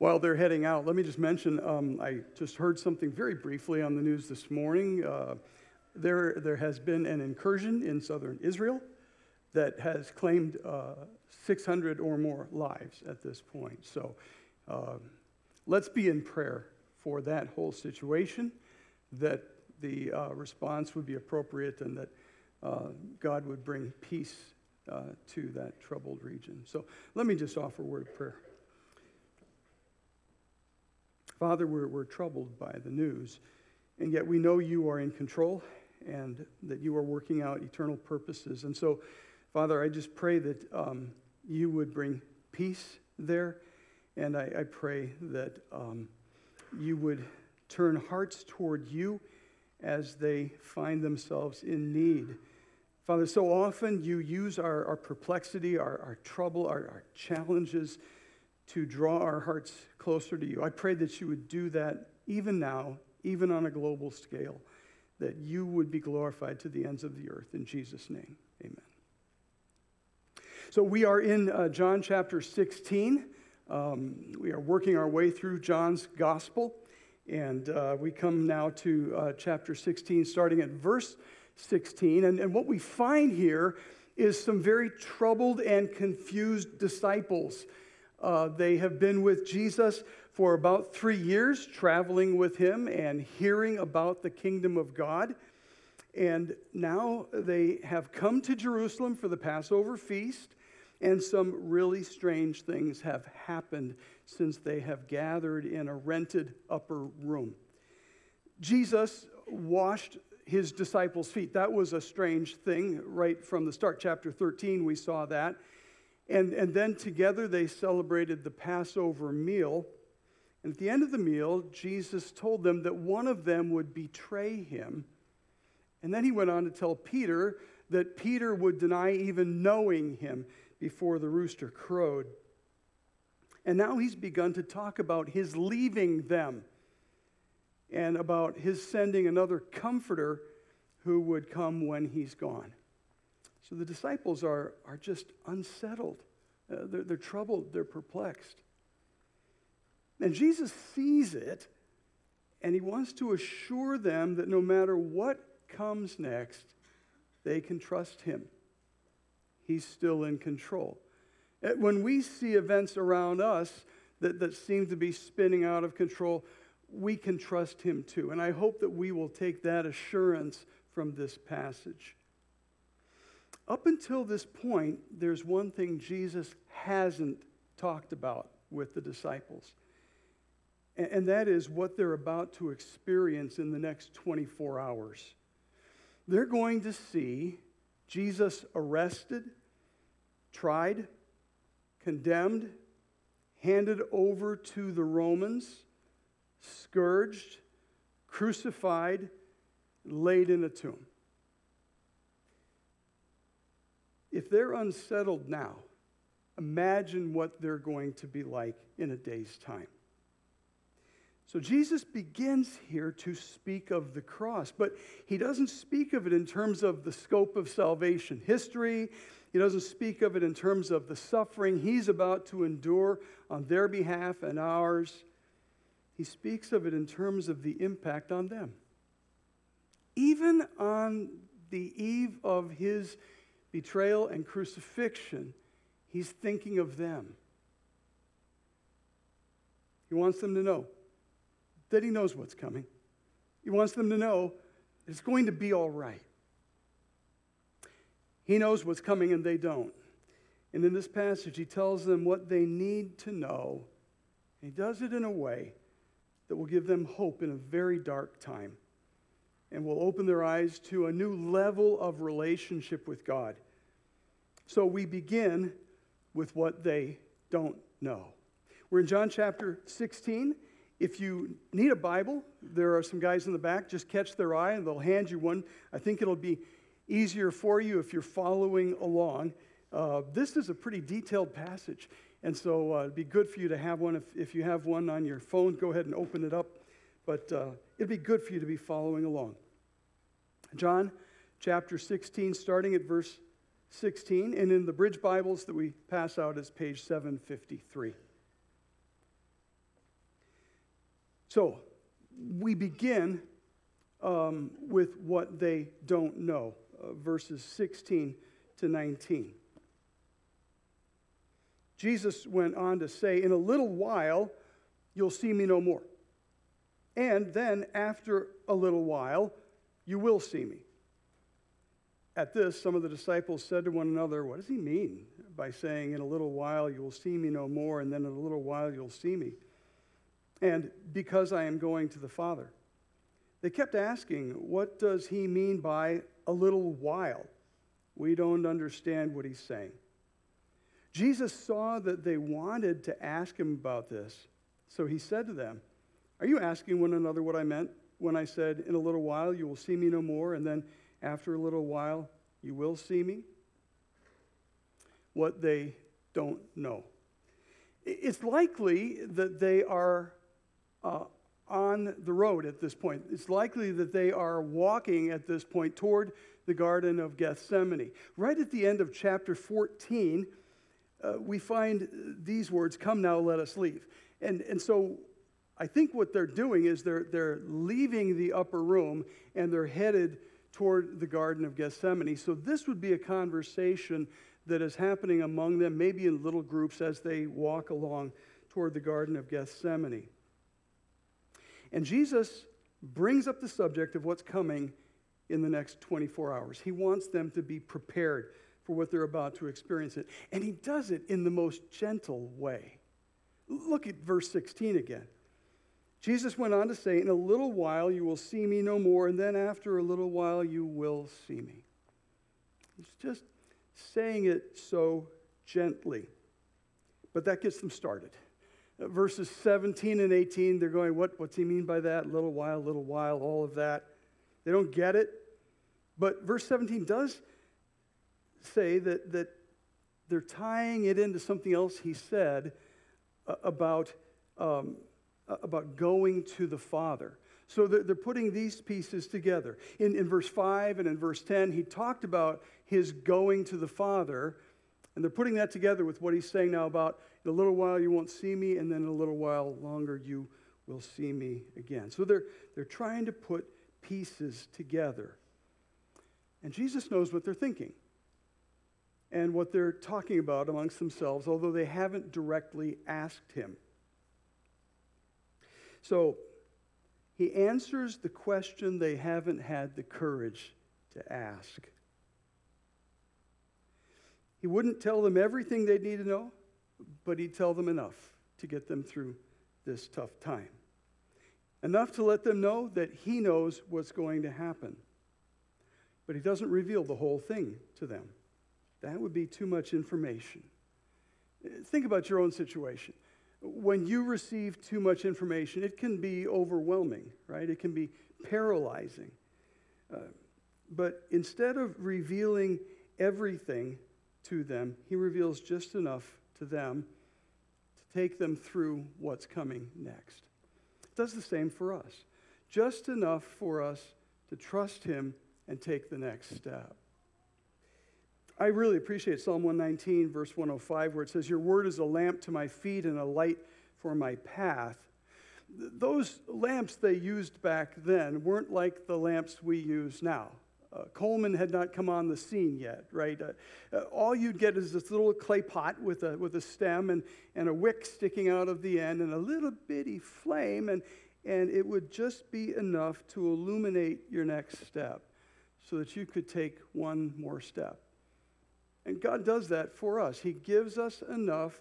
While they're heading out, let me just mention um, I just heard something very briefly on the news this morning. Uh, there, there has been an incursion in southern Israel that has claimed uh, 600 or more lives at this point. So uh, let's be in prayer for that whole situation, that the uh, response would be appropriate, and that uh, God would bring peace uh, to that troubled region. So let me just offer a word of prayer. Father, we're, we're troubled by the news, and yet we know you are in control and that you are working out eternal purposes. And so, Father, I just pray that um, you would bring peace there, and I, I pray that um, you would turn hearts toward you as they find themselves in need. Father, so often you use our, our perplexity, our, our trouble, our, our challenges to draw our hearts closer to you. I pray that you would do that even now, even on a global scale, that you would be glorified to the ends of the earth. In Jesus' name, amen. So we are in uh, John chapter 16. Um, we are working our way through John's gospel. And uh, we come now to uh, chapter 16, starting at verse 16. And, and what we find here is some very troubled and confused disciples. Uh, they have been with Jesus for about three years, traveling with him and hearing about the kingdom of God. And now they have come to Jerusalem for the Passover feast, and some really strange things have happened since they have gathered in a rented upper room. Jesus washed his disciples' feet. That was a strange thing right from the start. Chapter 13, we saw that. And, and then together they celebrated the Passover meal. And at the end of the meal, Jesus told them that one of them would betray him. And then he went on to tell Peter that Peter would deny even knowing him before the rooster crowed. And now he's begun to talk about his leaving them and about his sending another comforter who would come when he's gone. So the disciples are, are just unsettled. Uh, they're, they're troubled, they're perplexed. And Jesus sees it, and he wants to assure them that no matter what comes next, they can trust him. He's still in control. Uh, when we see events around us that, that seem to be spinning out of control, we can trust him too. And I hope that we will take that assurance from this passage. Up until this point, there's one thing Jesus hasn't talked about with the disciples, and that is what they're about to experience in the next 24 hours. They're going to see Jesus arrested, tried, condemned, handed over to the Romans, scourged, crucified, laid in a tomb. If they're unsettled now, imagine what they're going to be like in a day's time. So Jesus begins here to speak of the cross, but he doesn't speak of it in terms of the scope of salvation history. He doesn't speak of it in terms of the suffering he's about to endure on their behalf and ours. He speaks of it in terms of the impact on them. Even on the eve of his betrayal and crucifixion, he's thinking of them. He wants them to know that he knows what's coming. He wants them to know it's going to be all right. He knows what's coming and they don't. And in this passage, he tells them what they need to know. He does it in a way that will give them hope in a very dark time and will open their eyes to a new level of relationship with God. So we begin with what they don't know. We're in John chapter 16. If you need a Bible, there are some guys in the back. Just catch their eye and they'll hand you one. I think it'll be easier for you if you're following along. Uh, this is a pretty detailed passage, and so uh, it'd be good for you to have one. If, if you have one on your phone, go ahead and open it up. But uh, it'd be good for you to be following along. John chapter 16, starting at verse 16, and in the Bridge Bibles that we pass out is page 753. So we begin um, with what they don't know, uh, verses 16 to 19. Jesus went on to say, In a little while, you'll see me no more. And then, after a little while, you will see me. At this, some of the disciples said to one another, What does he mean by saying, In a little while you will see me no more, and then in a little while you'll see me? And because I am going to the Father. They kept asking, What does he mean by a little while? We don't understand what he's saying. Jesus saw that they wanted to ask him about this, so he said to them, Are you asking one another what I meant when I said, In a little while you will see me no more, and then after a little while you will see me? What they don't know. It's likely that they are uh, on the road at this point. It's likely that they are walking at this point toward the Garden of Gethsemane. Right at the end of chapter 14, uh, we find these words, Come now, let us leave. And, and so I think what they're doing is they're, they're leaving the upper room and they're headed toward the Garden of Gethsemane. So this would be a conversation that is happening among them, maybe in little groups as they walk along toward the Garden of Gethsemane. And Jesus brings up the subject of what's coming in the next 24 hours. He wants them to be prepared for what they're about to experience it. And he does it in the most gentle way. Look at verse 16 again. Jesus went on to say, In a little while you will see me no more, and then after a little while you will see me. He's just saying it so gently. But that gets them started. Verses 17 and 18, they're going, what, What's he mean by that? Little while, little while, all of that. They don't get it. But verse 17 does say that, that they're tying it into something else he said uh, about, um, Uh, about going to the Father. So they're, they're putting these pieces together. In, in verse 5 and in verse 10, he talked about his going to the Father, and they're putting that together with what he's saying now about in a little while you won't see me, and then in a little while longer you will see me again. So they're, they're trying to put pieces together. And Jesus knows what they're thinking and what they're talking about amongst themselves, although they haven't directly asked him. So he answers the question they haven't had the courage to ask. He wouldn't tell them everything they'd need to know, but he'd tell them enough to get them through this tough time. Enough to let them know that he knows what's going to happen. But he doesn't reveal the whole thing to them. That would be too much information. Think about your own situation. When you receive too much information, it can be overwhelming, right? It can be paralyzing. Uh, but instead of revealing everything to them, he reveals just enough to them to take them through what's coming next. It does the same for us. Just enough for us to trust him and take the next step. I really appreciate Psalm 119, verse 105, where it says, Your word is a lamp to my feet and a light for my path. Those lamps they used back then weren't like the lamps we use now. Uh, Coleman had not come on the scene yet, right? Uh, uh, all you'd get is this little clay pot with a, with a stem and, and a wick sticking out of the end and a little bitty flame, and, and it would just be enough to illuminate your next step so that you could take one more step. And God does that for us. He gives us enough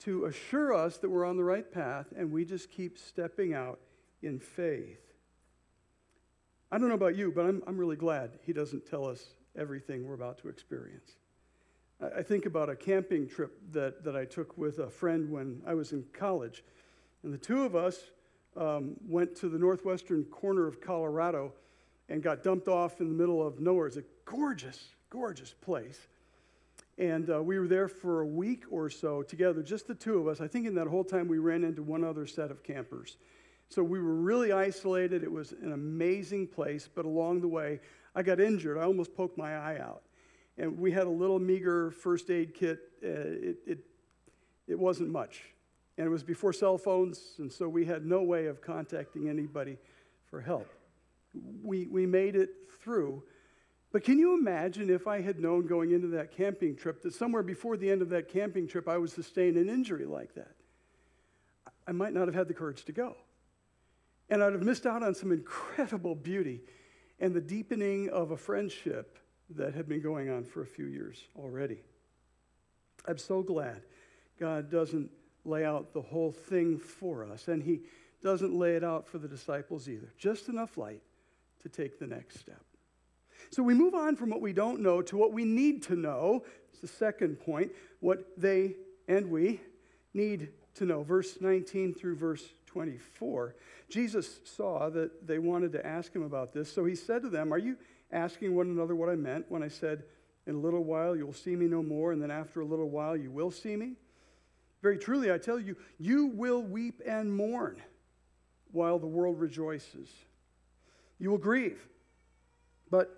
to assure us that we're on the right path, and we just keep stepping out in faith. I don't know about you, but I'm, I'm really glad He doesn't tell us everything we're about to experience. I, I think about a camping trip that, that I took with a friend when I was in college. And the two of us um, went to the northwestern corner of Colorado and got dumped off in the middle of nowhere. It's a gorgeous, gorgeous place. And uh, we were there for a week or so together, just the two of us. I think in that whole time we ran into one other set of campers. So we were really isolated. It was an amazing place, but along the way, I got injured. I almost poked my eye out. And we had a little meager first aid kit. Uh, it, it, it wasn't much. And it was before cell phones, and so we had no way of contacting anybody for help. We, we made it through. But can you imagine if I had known going into that camping trip that somewhere before the end of that camping trip I would sustain an injury like that? I might not have had the courage to go. And I'd have missed out on some incredible beauty and the deepening of a friendship that had been going on for a few years already. I'm so glad God doesn't lay out the whole thing for us, and He doesn't lay it out for the disciples either. Just enough light to take the next step. So we move on from what we don't know to what we need to know. It's the second point what they and we need to know. Verse 19 through verse 24. Jesus saw that they wanted to ask him about this, so he said to them, Are you asking one another what I meant when I said, In a little while you'll see me no more, and then after a little while you will see me? Very truly, I tell you, you will weep and mourn while the world rejoices. You will grieve, but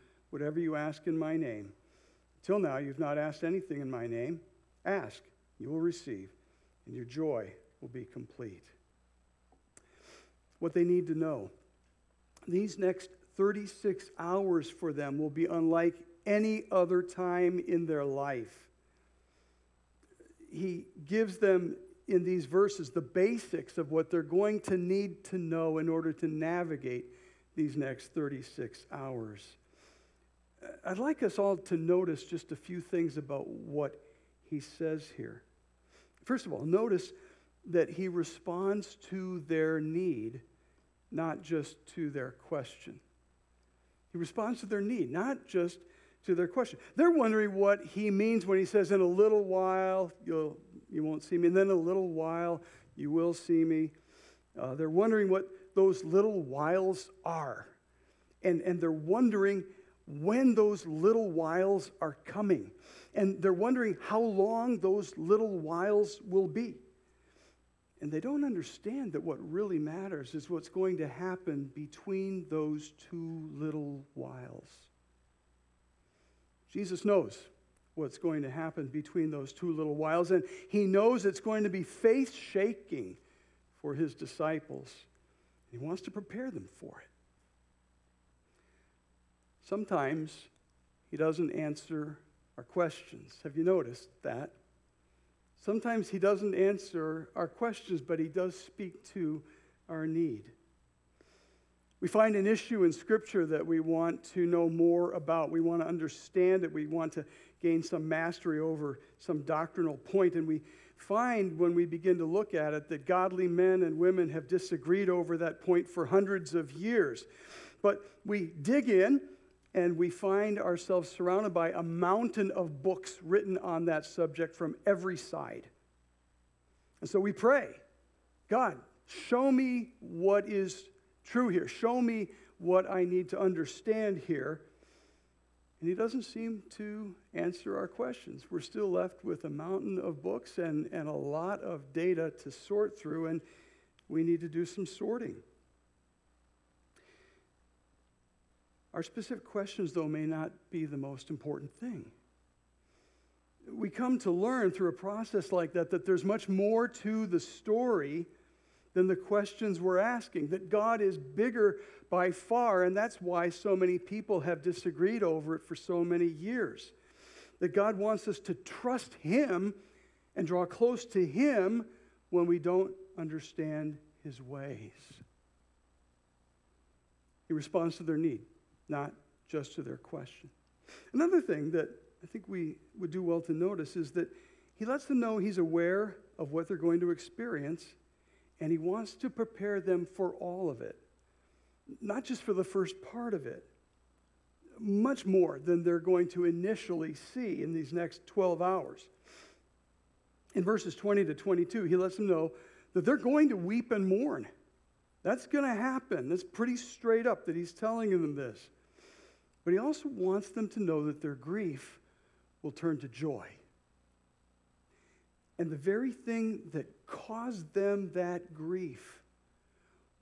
whatever you ask in my name. Till now, you've not asked anything in my name. Ask, you will receive, and your joy will be complete. What they need to know. These next 36 hours for them will be unlike any other time in their life. He gives them in these verses the basics of what they're going to need to know in order to navigate these next 36 hours. I'd like us all to notice just a few things about what he says here. First of all, notice that he responds to their need, not just to their question. He responds to their need, not just to their question. They're wondering what he means when he says, In a little while you'll, you won't see me, and then in a little while you will see me. Uh, they're wondering what those little whiles are. And, and they're wondering when those little whiles are coming. And they're wondering how long those little whiles will be. And they don't understand that what really matters is what's going to happen between those two little whiles. Jesus knows what's going to happen between those two little whiles, and he knows it's going to be faith shaking for his disciples. He wants to prepare them for it. Sometimes he doesn't answer our questions. Have you noticed that? Sometimes he doesn't answer our questions, but he does speak to our need. We find an issue in Scripture that we want to know more about. We want to understand it. We want to gain some mastery over some doctrinal point. And we find when we begin to look at it that godly men and women have disagreed over that point for hundreds of years. But we dig in and we find ourselves surrounded by a mountain of books written on that subject from every side. And so we pray God, show me what is true here. Show me what I need to understand here. And he doesn't seem to answer our questions. We're still left with a mountain of books and, and a lot of data to sort through, and we need to do some sorting. Our specific questions, though, may not be the most important thing. We come to learn through a process like that that there's much more to the story than the questions we're asking, that God is bigger by far, and that's why so many people have disagreed over it for so many years. That God wants us to trust Him and draw close to Him when we don't understand His ways. He responds to their need, not just to their question. Another thing that I think we would do well to notice is that He lets them know He's aware of what they're going to experience and he wants to prepare them for all of it, not just for the first part of it, much more than they're going to initially see in these next 12 hours. In verses 20 to 22, he lets them know that they're going to weep and mourn. That's going to happen. That's pretty straight up that he's telling them this. But he also wants them to know that their grief will turn to joy. And the very thing that caused them that grief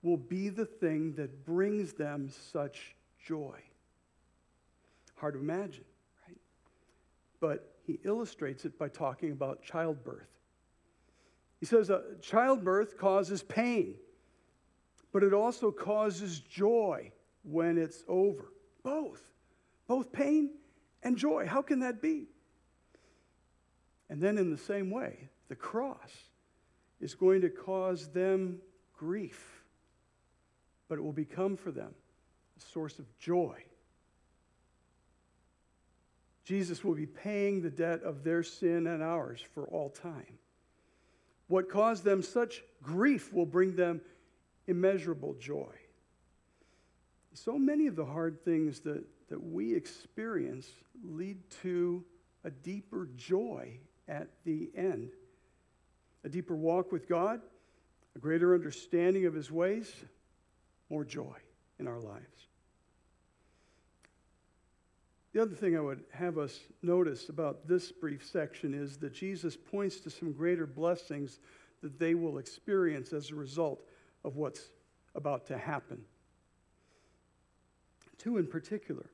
will be the thing that brings them such joy. Hard to imagine, right? But he illustrates it by talking about childbirth. He says, uh, childbirth causes pain, but it also causes joy when it's over. Both. Both pain and joy. How can that be? And then, in the same way, the cross is going to cause them grief, but it will become for them a source of joy. Jesus will be paying the debt of their sin and ours for all time. What caused them such grief will bring them immeasurable joy. So many of the hard things that, that we experience lead to a deeper joy at the end. A deeper walk with God, a greater understanding of His ways, more joy in our lives. The other thing I would have us notice about this brief section is that Jesus points to some greater blessings that they will experience as a result of what's about to happen. Two in particular.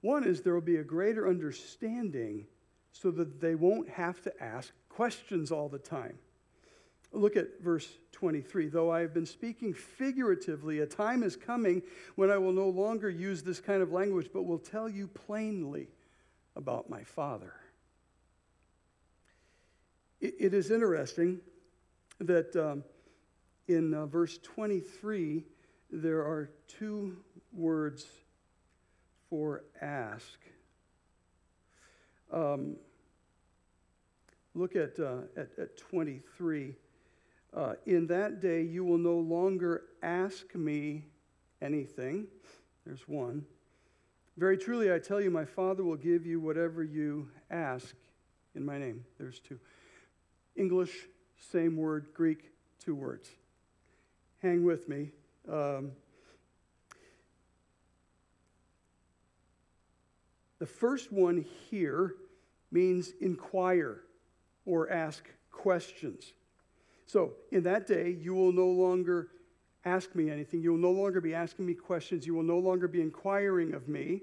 One is there will be a greater understanding so that they won't have to ask questions all the time. Look at verse 23. Though I have been speaking figuratively, a time is coming when I will no longer use this kind of language, but will tell you plainly about my Father. it, it is interesting that um, in uh, verse 23, there are two words for ask. Um, look at, uh, at, at 23. Uh, in that day, you will no longer ask me anything. There's one. Very truly, I tell you, my Father will give you whatever you ask in my name. There's two. English, same word. Greek, two words. Hang with me. Um, the first one here means inquire or ask questions. So, in that day, you will no longer ask me anything. You will no longer be asking me questions. You will no longer be inquiring of me.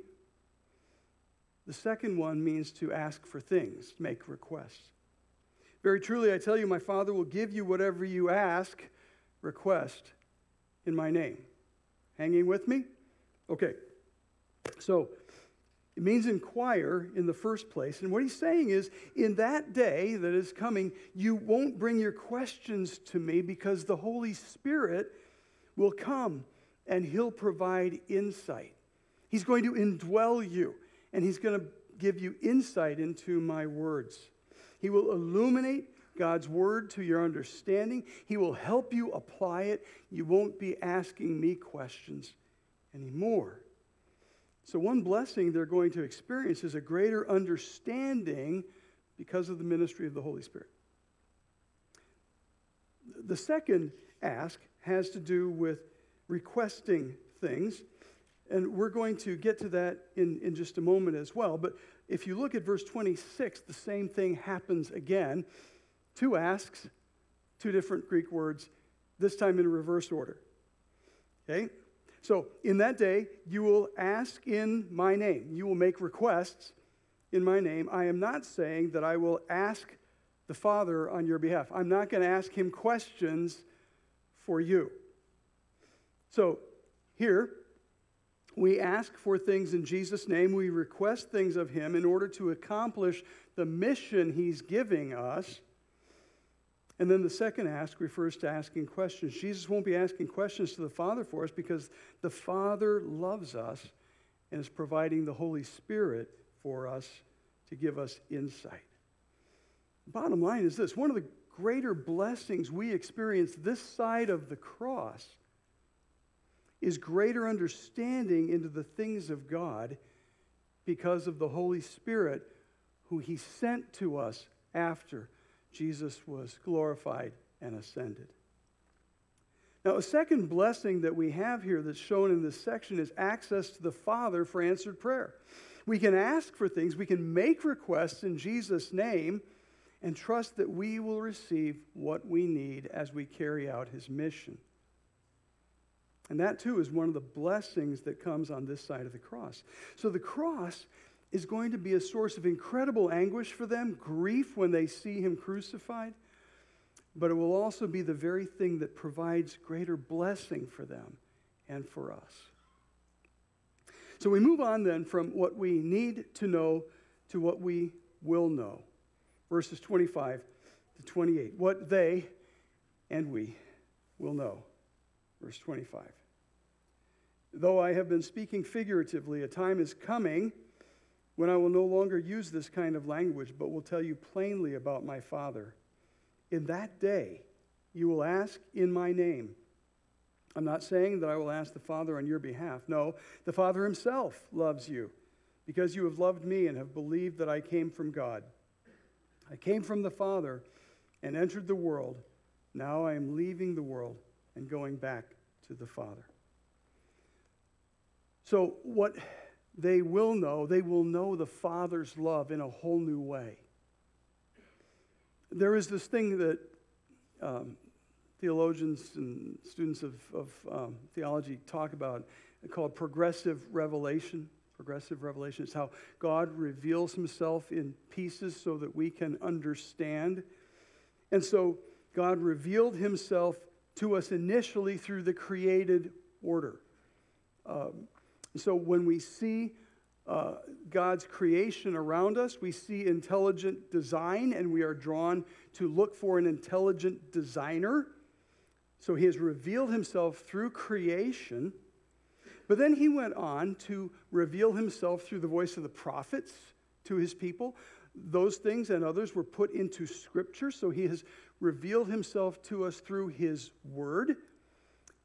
The second one means to ask for things, make requests. Very truly, I tell you, my Father will give you whatever you ask, request in my name. Hanging with me? Okay. So, it means inquire in the first place. And what he's saying is, in that day that is coming, you won't bring your questions to me because the Holy Spirit will come and he'll provide insight. He's going to indwell you and he's going to give you insight into my words. He will illuminate God's word to your understanding. He will help you apply it. You won't be asking me questions anymore. So, one blessing they're going to experience is a greater understanding because of the ministry of the Holy Spirit. The second ask has to do with requesting things, and we're going to get to that in, in just a moment as well. But if you look at verse 26, the same thing happens again. Two asks, two different Greek words, this time in reverse order. Okay? So, in that day, you will ask in my name. You will make requests in my name. I am not saying that I will ask the Father on your behalf. I'm not going to ask him questions for you. So, here, we ask for things in Jesus' name. We request things of him in order to accomplish the mission he's giving us. And then the second ask refers to asking questions. Jesus won't be asking questions to the Father for us because the Father loves us and is providing the Holy Spirit for us to give us insight. Bottom line is this one of the greater blessings we experience this side of the cross is greater understanding into the things of God because of the Holy Spirit who He sent to us after Jesus was glorified and ascended. Now, a second blessing that we have here that's shown in this section is access to the Father for answered prayer. We can ask for things, we can make requests in Jesus' name, and trust that we will receive what we need as we carry out his mission. And that, too, is one of the blessings that comes on this side of the cross. So the cross is going to be a source of incredible anguish for them, grief when they see him crucified, but it will also be the very thing that provides greater blessing for them and for us. So we move on then from what we need to know to what we will know. Verses 25 to 28. What they and we will know. Verse 25. Though I have been speaking figuratively, a time is coming when I will no longer use this kind of language, but will tell you plainly about my Father. In that day, you will ask in my name. I'm not saying that I will ask the Father on your behalf. No, the Father himself loves you because you have loved me and have believed that I came from God. I came from the Father and entered the world. Now I am leaving the world and going back to the Father. So, what they will know, they will know the Father's love in a whole new way. There is this thing that um, theologians and students of, of um, theology talk about called progressive revelation. Progressive revelation is how God reveals himself in pieces so that we can understand. And so God revealed himself to us initially through the created order. Um, so when we see uh, God's creation around us, we see intelligent design, and we are drawn to look for an intelligent designer. So he has revealed himself through creation. But then he went on to reveal himself through the voice of the prophets to his people. Those things and others were put into scripture. So he has revealed himself to us through his word.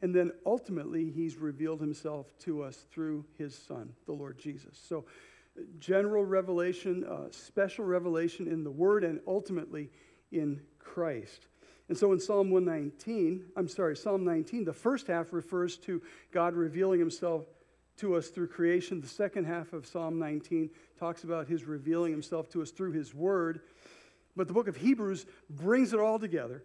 And then ultimately, he's revealed himself to us through his son, the Lord Jesus. So, general revelation, uh, special revelation in the word, and ultimately in Christ. And so in Psalm 119, I'm sorry, Psalm 19, the first half refers to God revealing himself to us through creation. The second half of Psalm 19 talks about his revealing himself to us through his word. But the book of Hebrews brings it all together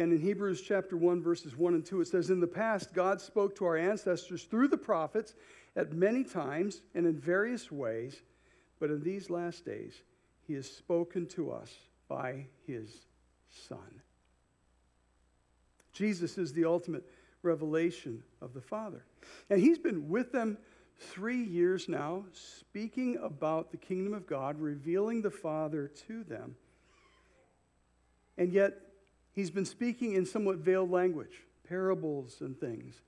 and in Hebrews chapter 1, verses 1 and 2, it says, In the past, God spoke to our ancestors through the prophets at many times and in various ways, but in these last days, he has spoken to us by his Son. Jesus is the ultimate revelation of the Father. And he's been with them three years now, speaking about the kingdom of God, revealing the Father to them. And yet, He's been speaking in somewhat veiled language, parables and things.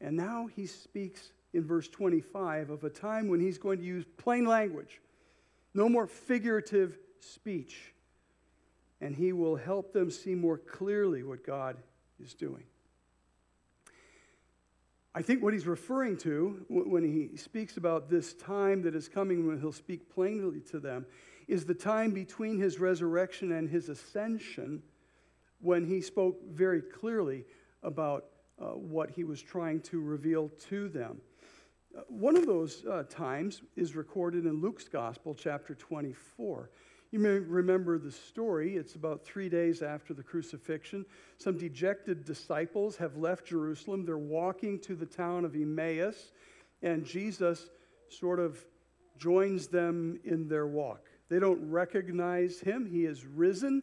And now he speaks in verse 25 of a time when he's going to use plain language, no more figurative speech. And he will help them see more clearly what God is doing. I think what he's referring to when he speaks about this time that is coming when he'll speak plainly to them is the time between his resurrection and his ascension when he spoke very clearly about uh, what he was trying to reveal to them. Uh, one of those uh, times is recorded in Luke's Gospel, chapter 24. You may remember the story. It's about three days after the crucifixion. Some dejected disciples have left Jerusalem. They're walking to the town of Emmaus, and Jesus sort of joins them in their walk. They don't recognize him. He is risen.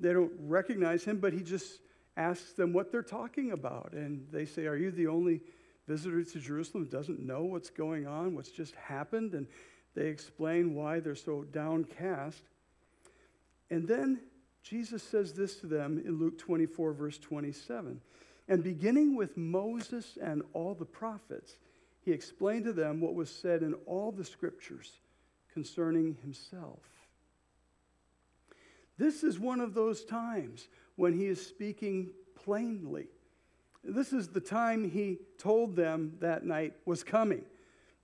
They don't recognize him, but he just asks them what they're talking about. And they say, Are you the only visitor to Jerusalem who doesn't know what's going on, what's just happened? And they explain why they're so downcast. And then Jesus says this to them in Luke 24, verse 27. And beginning with Moses and all the prophets, he explained to them what was said in all the scriptures concerning himself. This is one of those times when he is speaking plainly. This is the time he told them that night was coming,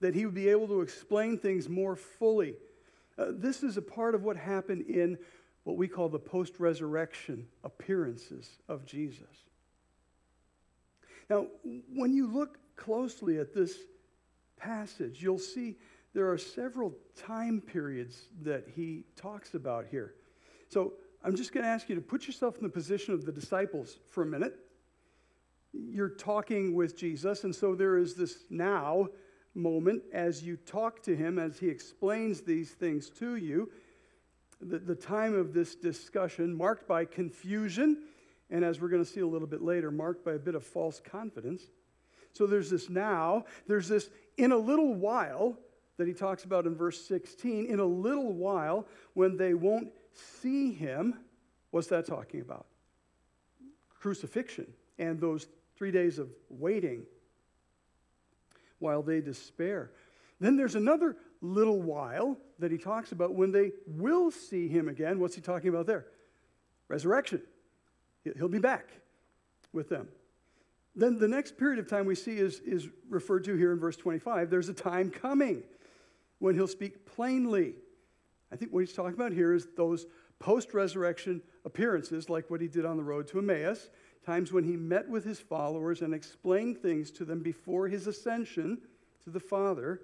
that he would be able to explain things more fully. Uh, this is a part of what happened in what we call the post resurrection appearances of Jesus. Now, when you look closely at this passage, you'll see there are several time periods that he talks about here. So I'm just going to ask you to put yourself in the position of the disciples for a minute. You're talking with Jesus, and so there is this now moment as you talk to him, as he explains these things to you. The, the time of this discussion marked by confusion, and as we're going to see a little bit later, marked by a bit of false confidence. So there's this now, there's this in a little while that he talks about in verse 16. In a little while, when they won't see him, what's that talking about? Crucifixion and those three days of waiting while they despair. Then there's another little while that he talks about when they will see him again. What's he talking about there? Resurrection. He'll be back with them. Then the next period of time we see is, is referred to here in verse 25. There's a time coming when he'll speak plainly. I think what he's talking about here is those post resurrection appearances, like what he did on the road to Emmaus, times when he met with his followers and explained things to them before his ascension to the Father.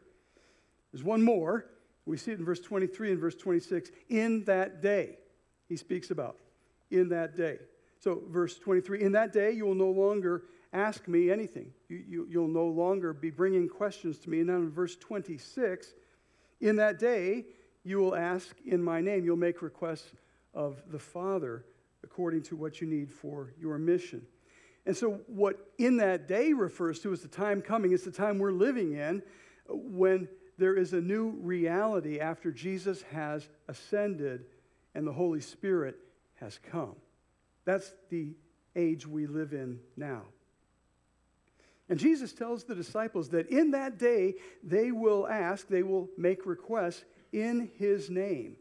There's one more. We see it in verse 23 and verse 26. In that day, he speaks about. In that day. So, verse 23 In that day, you will no longer ask me anything. You, you, will no longer be bringing questions to me. And now in verse 26, in that day, you will ask in my name. You'll make requests of the Father according to what you need for your mission. And so, what in that day refers to is the time coming, it's the time we're living in when there is a new reality after Jesus has ascended and the Holy Spirit has come. That's the age we live in now. And Jesus tells the disciples that in that day they will ask, they will make requests in his name.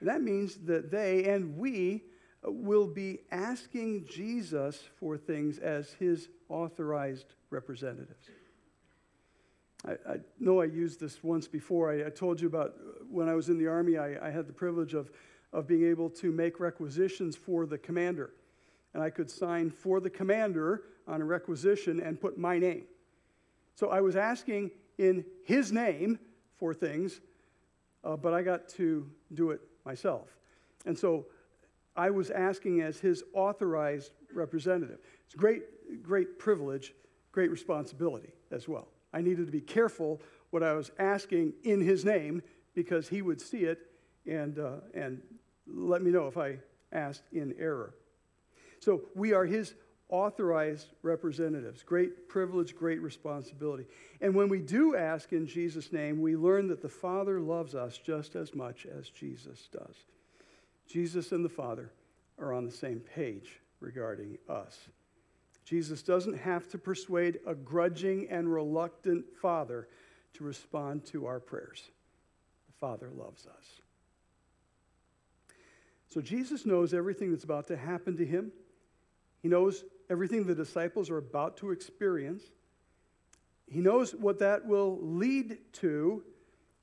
And that means that they and we will be asking Jesus for things as his authorized representatives. I, I know I used this once before. I, I, told you about when I was in the Army, I, I had the privilege of, of being able to make requisitions for the commander. And I could sign for the commander on a requisition and put my name. So I was asking in his name for things, uh, but I got to do it myself. And so I was asking as his authorized representative. It's great, great privilege, great responsibility as well. I needed to be careful what I was asking in his name because he would see it and, uh, and let me know if I asked in error. So we are his authorized representatives. Great privilege, great responsibility. And when we do ask in Jesus' name, we learn that the Father loves us just as much as Jesus does. Jesus and the Father are on the same page regarding us. Jesus doesn't have to persuade a grudging and reluctant Father to respond to our prayers. The Father loves us. So Jesus knows everything that's about to happen to him. He knows everything the disciples are about to experience. He knows what that will lead to,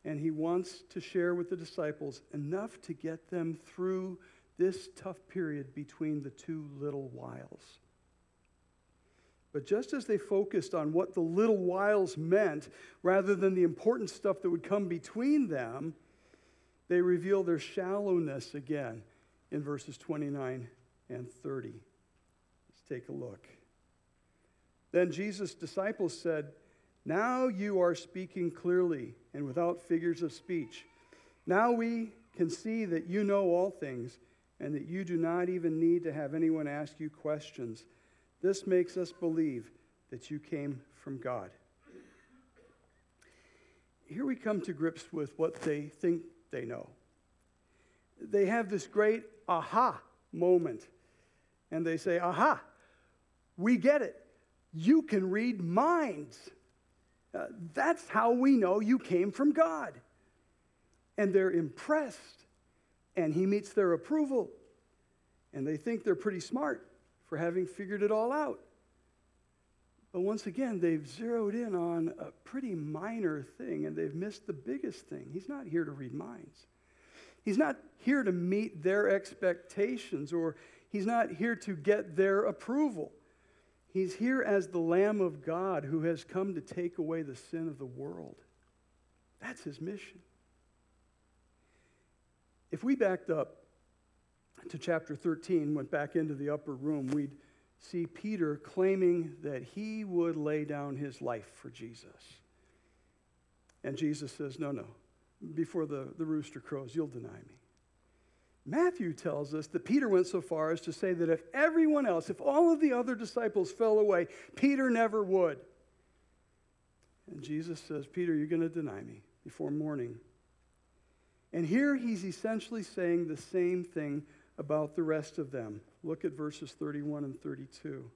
and he wants to share with the disciples enough to get them through this tough period between the two little whiles. But just as they focused on what the little whiles meant rather than the important stuff that would come between them, they reveal their shallowness again in verses 29 and 30 take a look. Then Jesus' disciples said, Now you are speaking clearly and without figures of speech. Now we can see that you know all things and that you do not even need to have anyone ask you questions. This makes us believe that you came from God. Here we come to grips with what they think they know. They have this great aha moment, and they say, Aha, we get it. You can read minds. Uh, that's how we know you came from God. And they're impressed, and he meets their approval. And they think they're pretty smart for having figured it all out. But once again, they've zeroed in on a pretty minor thing, and they've missed the biggest thing. He's not here to read minds. He's not here to meet their expectations or he's not here to get their approval. He's here as the Lamb of God who has come to take away the sin of the world. That's his mission. If we backed up to chapter 13, went back into the upper room, we'd see Peter claiming that he would lay down his life for Jesus. And Jesus says, No, no, before the, the rooster crows, you'll deny me. Matthew tells us that Peter went so far as to say that if everyone else, if all of the other disciples fell away, Peter never would. And Jesus says, Peter, you're going to deny me before morning. And here he's essentially saying the same thing about the rest of them. Look at verses 31 and 32.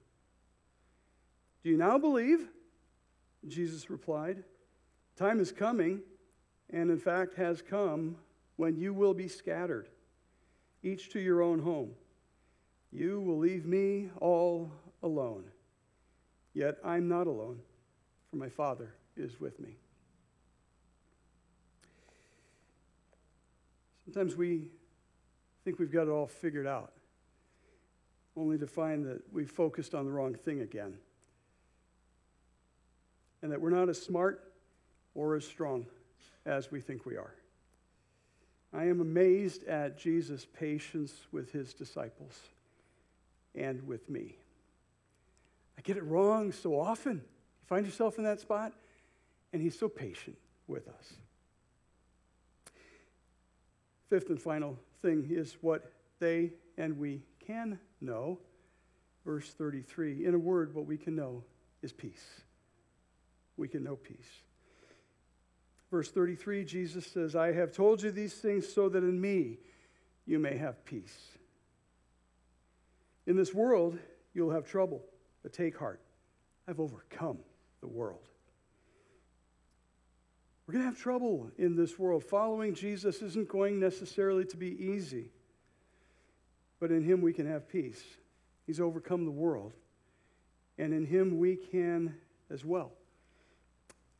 Do you now believe? Jesus replied, Time is coming, and in fact has come, when you will be scattered, each to your own home. You will leave me all alone. Yet I'm not alone, for my Father is with me. Sometimes we think we've got it all figured out, only to find that we've focused on the wrong thing again. And that we're not as smart or as strong as we think we are. I am amazed at Jesus' patience with his disciples and with me. I get it wrong so often. You find yourself in that spot, and he's so patient with us. Fifth and final thing is what they and we can know. Verse 33 In a word, what we can know is peace. We can know peace. Verse 33, Jesus says, I have told you these things so that in me you may have peace. In this world, you'll have trouble, but take heart. I've overcome the world. We're going to have trouble in this world. Following Jesus isn't going necessarily to be easy, but in Him we can have peace. He's overcome the world, and in Him we can as well.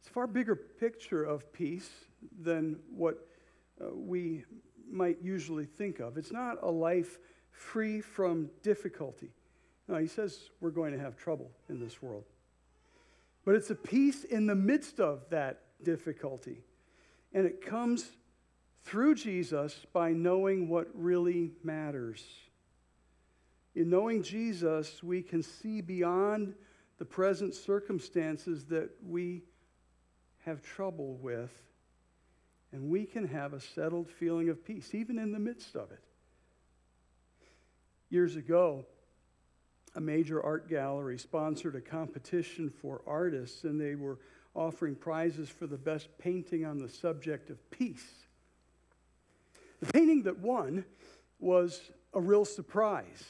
It's a far bigger picture of peace than what uh, we might usually think of. It's not a life free from difficulty. No, he says we're going to have trouble in this world. But it's a peace in the midst of that difficulty. And it comes through Jesus by knowing what really matters. In knowing Jesus, we can see beyond the present circumstances that we have trouble with, and we can have a settled feeling of peace, even in the midst of it. Years ago, a major art gallery sponsored a competition for artists, and they were offering prizes for the best painting on the subject of peace. The painting that won was a real surprise.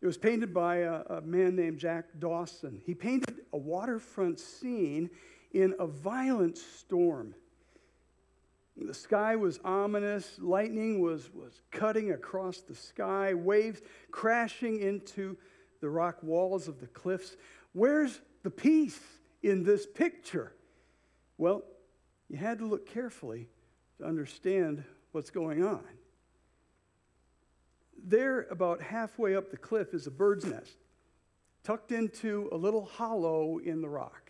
It was painted by a, a, man named Jack Dawson. He painted a waterfront scene in a violent storm. The sky was ominous, lightning was, was cutting across the sky, waves crashing into the rock walls of the cliffs. Where's the peace? in this picture? Well, you had to look carefully to understand what's going on. There, about halfway up the cliff, is a bird's nest, tucked into a little hollow in the rock.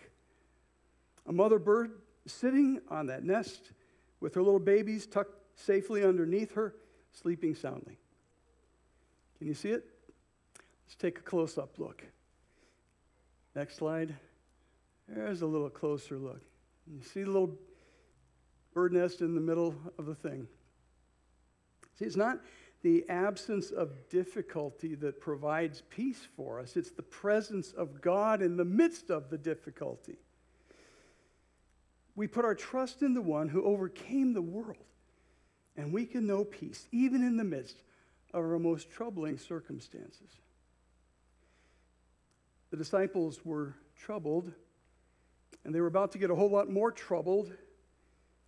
A mother bird sitting on that nest with her little babies tucked safely underneath her, sleeping soundly. Can you see it? Let's take a close up look. Next slide. There's a little closer look. You see the little bird nest in the middle of the thing. See, it's not the absence of difficulty that provides peace for us, it's the presence of God in the midst of the difficulty. We put our trust in the one who overcame the world, and we can know peace even in the midst of our most troubling circumstances. The disciples were troubled and they were about to get a whole lot more troubled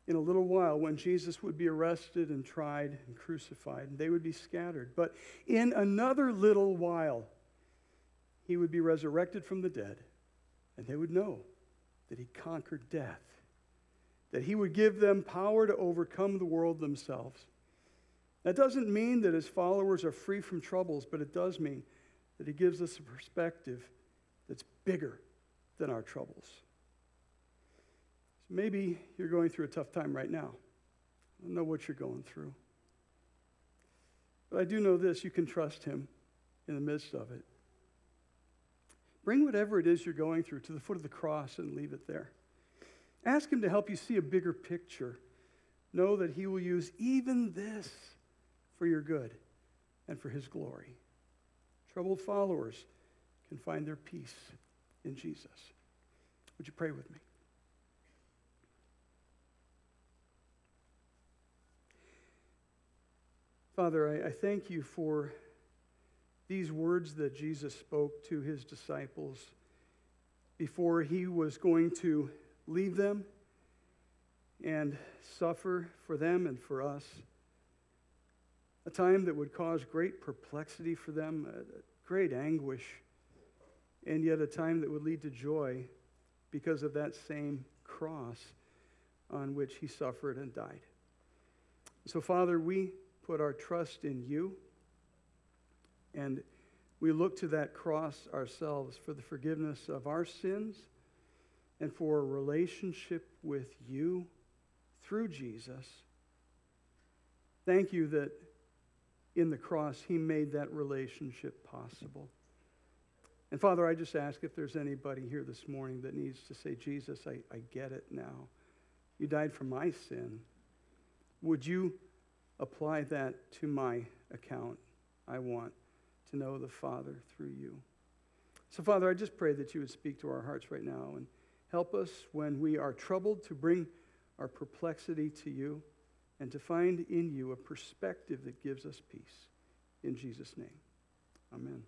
in a little while when Jesus would be arrested and tried and crucified, and they would be scattered. But in another little while, he would be resurrected from the dead, and they would know that he conquered death, that he would give them power to overcome the world themselves. That doesn't mean that his followers are free from troubles, but it does mean that he gives us a perspective that's bigger than our troubles. So maybe you're going through a tough time right now. I don't know what you're going through. But I do know this you can trust him in the midst of it. Bring whatever it is you're going through to the foot of the cross and leave it there. Ask him to help you see a bigger picture. Know that he will use even this for your good and for his glory. Troubled followers can find their peace in Jesus. Would you pray with me? Father, I, I, thank you for these words that Jesus spoke to his disciples before he was going to leave them and suffer for them and for us. A time that would cause great perplexity for them, great anguish, and yet a time that would lead to joy because of that same cross on which he suffered and died. So, Father, we put our trust in you and we look to that cross ourselves for the forgiveness of our sins and for a relationship with you through Jesus. Thank you that in the cross, He made that relationship possible. And Father, I just ask if there's anybody here this morning that needs to say, Jesus, I, I get it now. You died for my sin. Would you apply that to my account? I want to know the Father through you. So, Father, I just pray that you would speak to our hearts right now and help us when we are troubled to bring our perplexity to you and to find in you a perspective that gives us peace. In Jesus' name, amen.